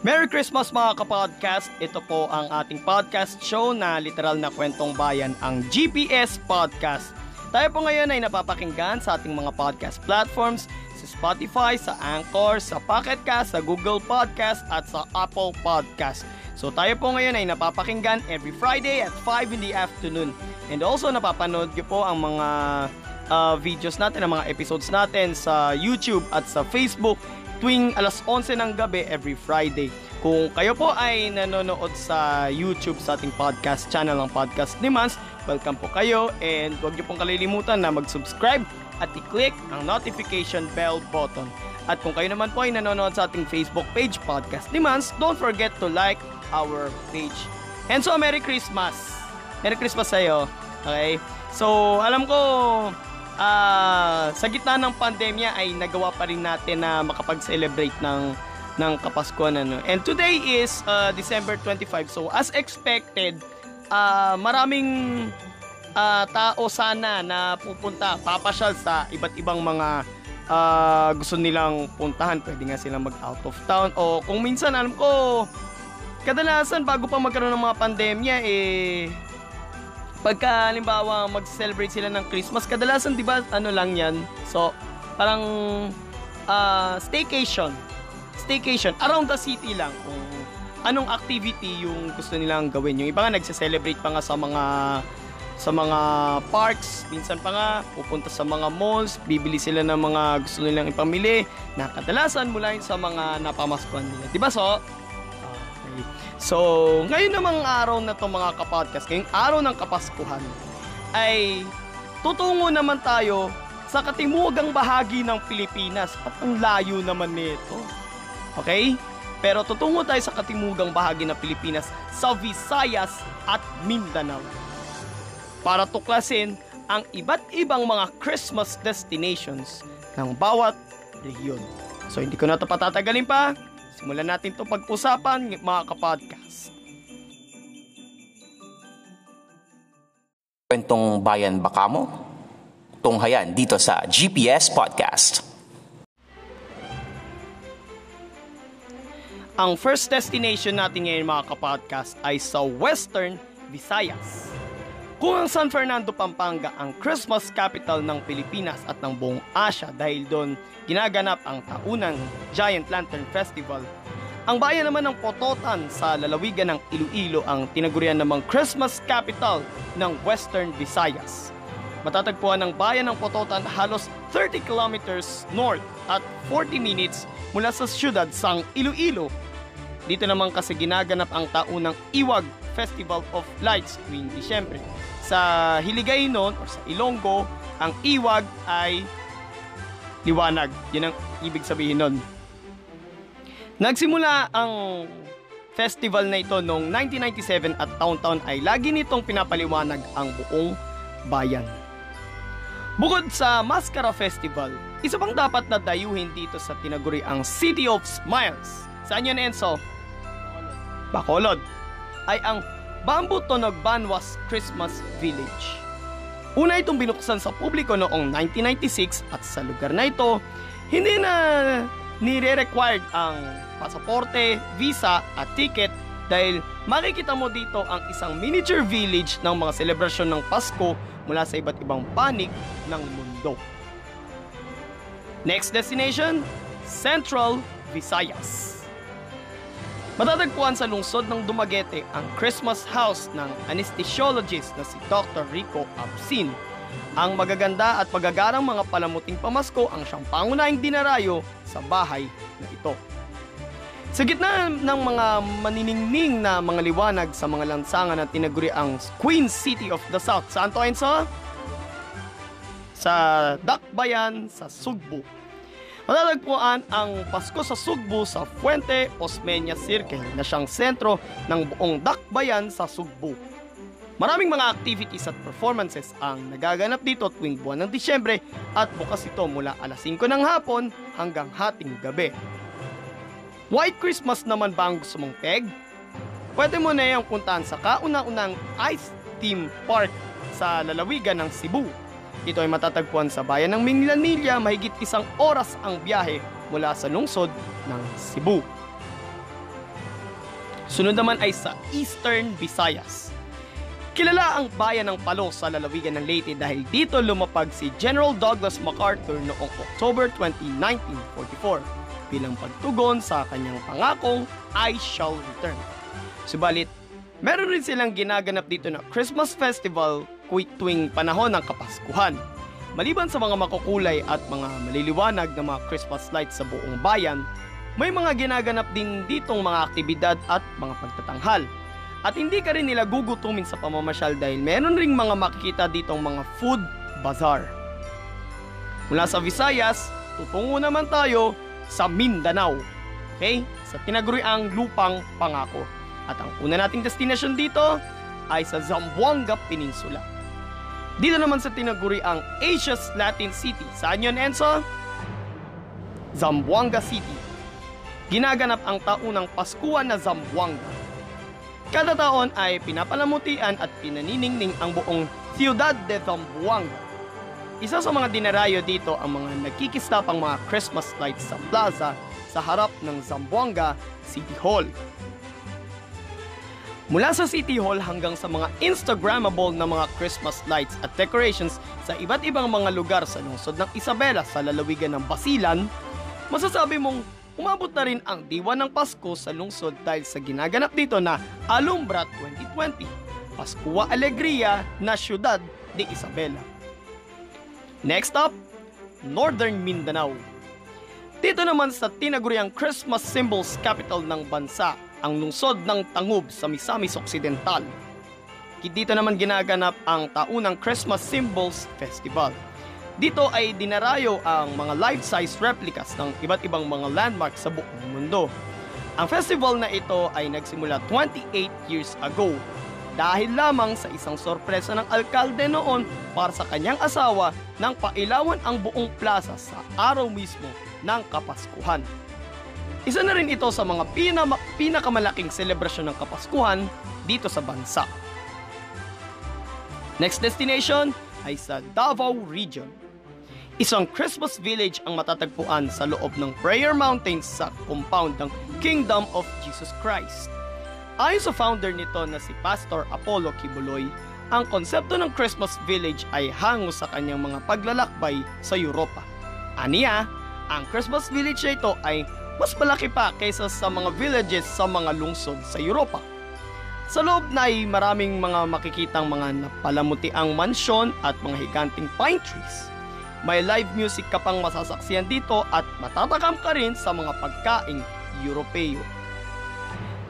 Merry Christmas mga kapodcast! Ito po ang ating podcast show na literal na kwentong bayan, ang GPS Podcast. Tayo po ngayon ay napapakinggan sa ating mga podcast platforms, sa Spotify, sa Anchor, sa Pocket Cast, sa Google Podcast at sa Apple Podcast. So tayo po ngayon ay napapakinggan every Friday at 5 in the afternoon. And also napapanood nyo po ang mga uh, videos natin, ang mga episodes natin sa YouTube at sa Facebook tuwing alas 11 ng gabi every Friday. Kung kayo po ay nanonood sa YouTube sa ating podcast channel ng Podcast ni Mans, welcome po kayo and huwag niyo pong kalilimutan na mag-subscribe at i-click ang notification bell button. At kung kayo naman po ay nanonood sa ating Facebook page, Podcast ni Mans, don't forget to like our page. And so, Merry Christmas! Merry Christmas sa'yo. Okay? So, alam ko, uh, sa gitna ng pandemya ay nagawa pa rin natin na makapag-celebrate ng ng Kapaskuhan ano. And today is uh, December 25. So as expected, uh, maraming uh, tao sana na pupunta, papasyal sa iba't ibang mga uh, gusto nilang puntahan. Pwede nga silang mag out of town o kung minsan alam ko kadalasan bago pa magkaroon ng mga pandemya eh pagka halimbawa mag-celebrate sila ng Christmas, kadalasan 'di ba ano lang 'yan. So, parang uh, staycation. Staycation around the city lang kung anong activity yung gusto nilang gawin. Yung iba nga nagse-celebrate pa nga sa mga sa mga parks, minsan pa nga pupunta sa mga malls, bibili sila ng mga gusto nilang ipamili na kadalasan mula sa mga napamaskuhan nila. 'Di ba so? So, ngayon namang araw na to mga kapodcast, ngayong araw ng Kapaskuhan, ay tutungo naman tayo sa katimugang bahagi ng Pilipinas at ang layo naman nito. Okay? Pero tutungo tayo sa katimugang bahagi ng Pilipinas sa Visayas at Mindanao para tuklasin ang iba't ibang mga Christmas destinations ng bawat rehiyon. So hindi ko na ito patatagalin pa, Simulan natin itong pag-usapan mga kapodcast. Kwentong Bayan Baka mo? Tunghayan dito sa GPS Podcast. Ang first destination natin ngayon mga kapodcast ay sa Western Visayas. Kung ang San Fernando, Pampanga ang Christmas capital ng Pilipinas at ng buong Asia dahil doon ginaganap ang taunang Giant Lantern Festival, ang bayan naman ng Pototan sa lalawigan ng Iloilo ang tinagurian namang Christmas capital ng Western Visayas. Matatagpuan ng bayan ng Pototan halos 30 kilometers north at 40 minutes mula sa siyudad sang Iloilo. Dito naman kasi ginaganap ang taunang Iwag Festival of Lights tuwing Disyembre. Sa Hiligay noon or sa Ilonggo, ang iwag ay liwanag. Yun ang ibig sabihin nun. Nagsimula ang festival na ito noong 1997 at taon-taon ay lagi nitong pinapaliwanag ang buong bayan. Bukod sa Mascara Festival, isa pang dapat na dayuhin dito sa tinaguri ang City of Smiles. Saan yun, Enzo? Bacolod. Ay ang Bamboo Tonog Banwas Christmas Village. Una itong binuksan sa publiko noong 1996 at sa lugar na ito, hindi na nire-required ang pasaporte, visa at ticket dahil makikita mo dito ang isang miniature village ng mga selebrasyon ng Pasko mula sa iba't ibang panig ng mundo. Next destination, Central Visayas. Matatagpuan sa lungsod ng Dumaguete ang Christmas House ng anesthesiologist na si Dr. Rico Absin. Ang magaganda at magagarang mga palamuting pamasko ang siyang pangunahing dinarayo sa bahay na ito. Sa gitna ng mga maniningning na mga liwanag sa mga lansangan na tinaguri ang Queen City of the South, saan to Enzo? Sa Dakbayan, sa Sugbo. Matatagpuan ang Pasko sa Sugbo sa Fuente Osmeña Circle na siyang sentro ng buong dakbayan sa Sugbo. Maraming mga activities at performances ang nagaganap dito tuwing buwan ng Disyembre at bukas ito mula alas 5 ng hapon hanggang hating gabi. White Christmas naman ba ang gusto mong peg? Pwede mo na yung puntahan sa kauna-unang Ice Theme Park sa lalawigan ng Cebu. Ito ay matatagpuan sa bayan ng Minglanilla mahigit isang oras ang biyahe mula sa lungsod ng Cebu. Sunod naman ay sa Eastern Visayas. Kilala ang bayan ng Palo sa lalawigan ng Leyte dahil dito lumapag si General Douglas MacArthur noong October 20, 1944 bilang pagtugon sa kanyang pangakong I shall return. Subalit, meron rin silang ginaganap dito na Christmas Festival tuwing panahon ng Kapaskuhan. Maliban sa mga makukulay at mga maliliwanag na mga Christmas lights sa buong bayan, may mga ginaganap din ditong mga aktibidad at mga pagtatanghal. At hindi ka rin nila gugutumin sa pamamasyal dahil meron ring mga makikita ditong mga food bazaar. Mula sa Visayas, tutungo naman tayo sa Mindanao. Okay? Sa tinaguriang lupang pangako. At ang una nating destination dito ay sa Zamboanga Peninsula. Dito naman sa tinaguriang Asia's Latin City. Saan yun, Enzo? Zamboanga City. Ginaganap ang taunang Paskuhan na Zamboanga Kada taon ay pinapalamutian at pinaniningning ang buong Ciudad de Zamboanga. Isa sa mga dinarayo dito ang mga nagkikistapang mga Christmas lights sa plaza sa harap ng Zamboanga City Hall. Mula sa City Hall hanggang sa mga Instagrammable na mga Christmas lights at decorations sa iba't ibang mga lugar sa lungsod ng Isabela sa lalawigan ng Basilan, masasabi mong umabot na rin ang diwa ng Pasko sa lungsod dahil sa ginaganap dito na Alumbra 2020, Paskua Alegria na Siyudad de Isabela. Next up, Northern Mindanao. Dito naman sa tinaguriang Christmas Symbols Capital ng bansa, ang lungsod ng Tangub sa Misamis Occidental. Dito naman ginaganap ang taunang Christmas Symbols Festival. Dito ay dinarayo ang mga life-size replicas ng iba't ibang mga landmarks sa buong mundo. Ang festival na ito ay nagsimula 28 years ago dahil lamang sa isang sorpresa ng alkalde noon para sa kanyang asawa nang pailawan ang buong plaza sa araw mismo ng Kapaskuhan. Isa na rin ito sa mga pinama- pinakamalaking selebrasyon ng Kapaskuhan dito sa bansa. Next destination ay sa Davao Region. Isang Christmas village ang matatagpuan sa loob ng Prayer Mountains sa compound ng Kingdom of Jesus Christ. Ayon sa founder nito na si Pastor Apollo Kibuloy, ang konsepto ng Christmas village ay hango sa kanyang mga paglalakbay sa Europa. Aniya, ang Christmas village na ito ay mas malaki pa kaysa sa mga villages sa mga lungsod sa Europa. Sa loob na ay maraming mga makikitang mga napalamutiang mansyon at mga higanting pine trees. May live music ka pang masasaksiyan dito at matatakam ka rin sa mga pagkaing Europeo.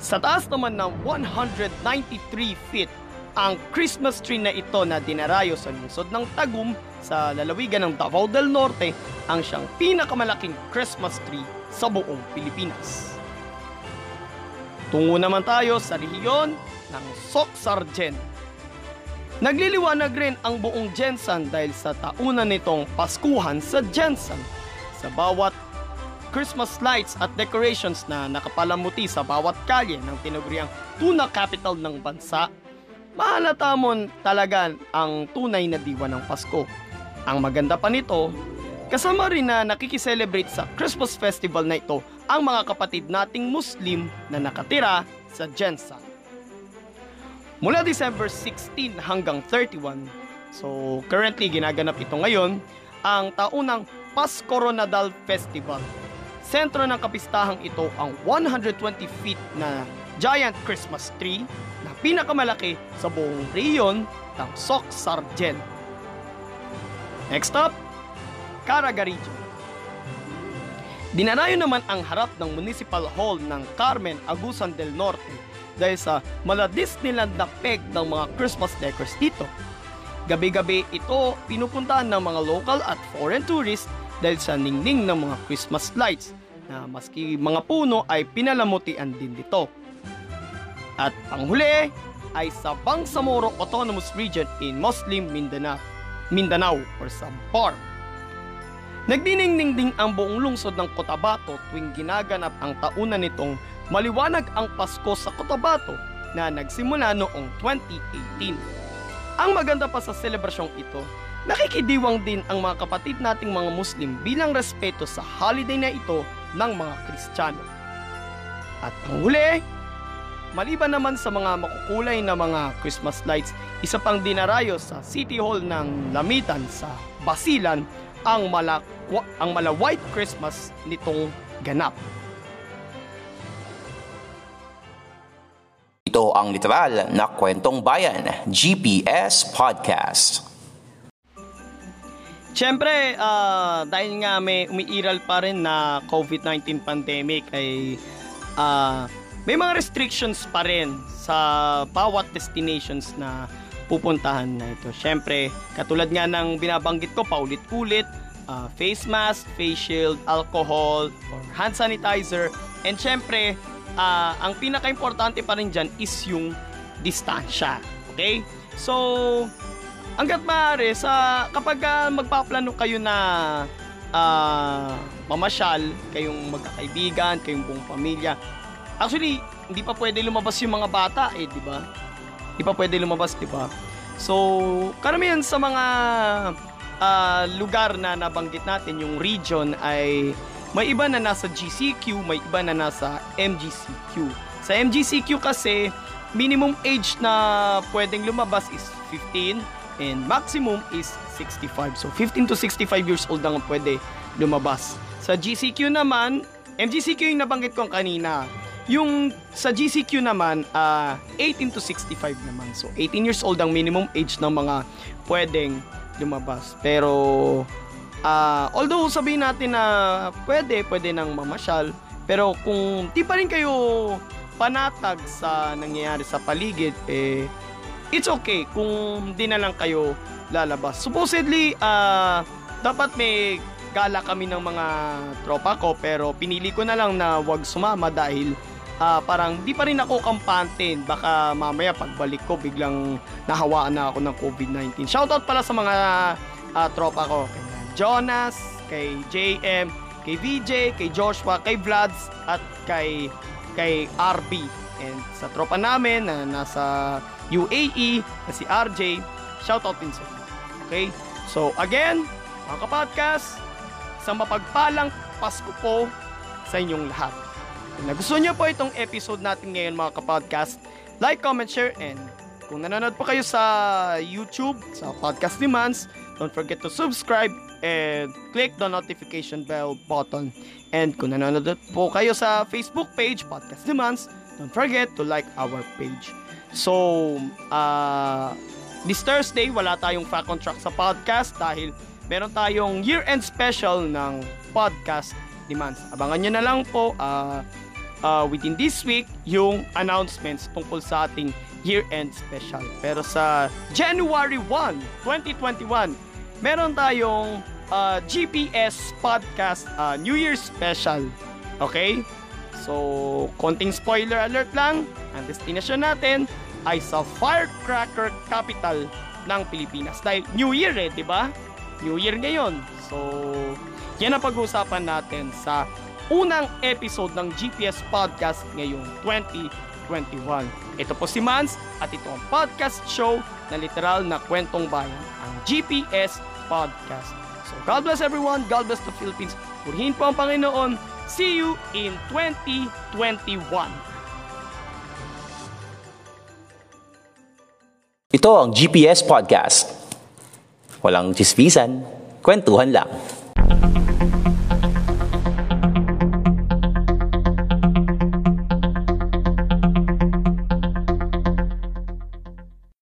Sa taas naman ng 193 feet, ang Christmas tree na ito na dinarayo sa lungsod ng Tagum sa lalawigan ng Davao del Norte ang siyang pinakamalaking Christmas tree sa buong Pilipinas. Tungo naman tayo sa rehiyon ng Soksargen Nagliliwanag rin ang buong Jensen dahil sa taunan nitong Paskuhan sa Jensen. Sa bawat Christmas lights at decorations na nakapalamuti sa bawat kalye ng tinaguriang tuna capital ng bansa, mahalata mo talaga ang tunay na diwa ng Pasko. Ang maganda pa nito, kasama rin na nakikiselebrate sa Christmas festival na ito ang mga kapatid nating Muslim na nakatira sa Jensen. Mula December 16 hanggang 31, so currently ginaganap ito ngayon, ang taunang Pascoronadal Festival. Sentro ng kapistahang ito ang 120 feet na giant Christmas tree na pinakamalaki sa buong rehiyon ng Sok Sargen. Next up, Caraga Region. Dinanayo naman ang harap ng Municipal Hall ng Carmen Agusan del Norte dahil sa mala Disneyland na peg ng mga Christmas decors dito. Gabi-gabi ito pinupuntahan ng mga local at foreign tourists dahil sa ningning ng mga Christmas lights na maski mga puno ay pinalamutian din dito. At panghuli ay sa Bangsamoro Autonomous Region in Muslim Mindanao, Mindanao or Samar. Nagdiningning ding ang buong lungsod ng Cotabato tuwing ginaganap ang taunan nitong maliwanag ang Pasko sa Cotabato na nagsimula noong 2018. Ang maganda pa sa selebrasyong ito, nakikidiwang din ang mga kapatid nating mga Muslim bilang respeto sa holiday na ito ng mga Kristiyano. At ang huli, maliban naman sa mga makukulay na mga Christmas lights, isa pang dinarayo sa City Hall ng Lamitan sa Basilan ang mala, ang mala White Christmas nitong ganap. Ito ang literal na kwentong bayan, GPS Podcast. Siyempre, uh, dahil nga may umiiral pa rin na COVID-19 pandemic ay uh, may mga restrictions pa rin sa bawat destinations na pupuntahan na ito. Siyempre, katulad nga ng binabanggit ko paulit-ulit, uh, face mask, face shield, alcohol, or hand sanitizer, and syempre, uh, ang pinaka-importante pa rin dyan is yung distansya. Okay? So, hanggat maaari, sa, kapag uh, magpaplano kayo na uh, mamasyal, kayong magkakaibigan, kayong buong pamilya, actually, hindi pa pwede lumabas yung mga bata eh, di ba? Di pa pwede lumabas, di ba? So, karamihan sa mga uh, lugar na nabanggit natin, yung region ay may iba na nasa GCQ, may iba na nasa MGCQ. Sa MGCQ kasi, minimum age na pwedeng lumabas is 15 and maximum is 65. So 15 to 65 years old lang pwede lumabas. Sa GCQ naman, MGCQ yung nabanggit ko kanina. Yung sa GCQ naman, uh, ah, 18 to 65 naman. So, 18 years old ang minimum age ng mga pwedeng lumabas. Pero, uh, although sabihin natin na pwede, pwede nang mamasyal, pero kung di pa rin kayo panatag sa nangyayari sa paligid, eh, it's okay kung di na lang kayo lalabas. Supposedly, uh, dapat may gala kami ng mga tropa ko, pero pinili ko na lang na wag sumama dahil uh, parang di pa rin ako kampante. Baka mamaya pagbalik ko biglang nahawaan na ako ng COVID-19. Shoutout pala sa mga uh, tropa ko. Kay Jonas, kay JM, kay VJ, kay Joshua, kay Vlads, at kay, kay RB. And sa tropa namin na nasa UAE, na si RJ, shoutout din sa Okay? So again, mga kapodcast, isang mapagpalang Pasko po sa inyong lahat. Kung nagustuhan niyo po itong episode natin ngayon mga kapodcast, like, comment, share, and kung nanonood po kayo sa YouTube, sa Podcast Demands, don't forget to subscribe and click the notification bell button. And kung nanonood po kayo sa Facebook page, Podcast Demands, don't forget to like our page. So, uh, this Thursday, wala tayong fact on track sa podcast dahil meron tayong year-end special ng podcast demands. Abangan nyo na lang po. Uh, uh, within this week yung announcements tungkol sa ating year-end special. Pero sa January 1, 2021, meron tayong uh, GPS Podcast uh, New Year Special. Okay? So, konting spoiler alert lang. Ang destination natin ay sa Firecracker Capital ng Pilipinas. Dahil New Year eh, di ba? New Year ngayon. So, yan ang pag-uusapan natin sa unang episode ng GPS Podcast ngayong 2021. Ito po si Mans at ito ang podcast show na literal na kwentong bayan, ang GPS Podcast. So God bless everyone, God bless the Philippines. Purihin po ang Panginoon. See you in 2021. Ito ang GPS Podcast. Walang chismisan, kwentuhan lang.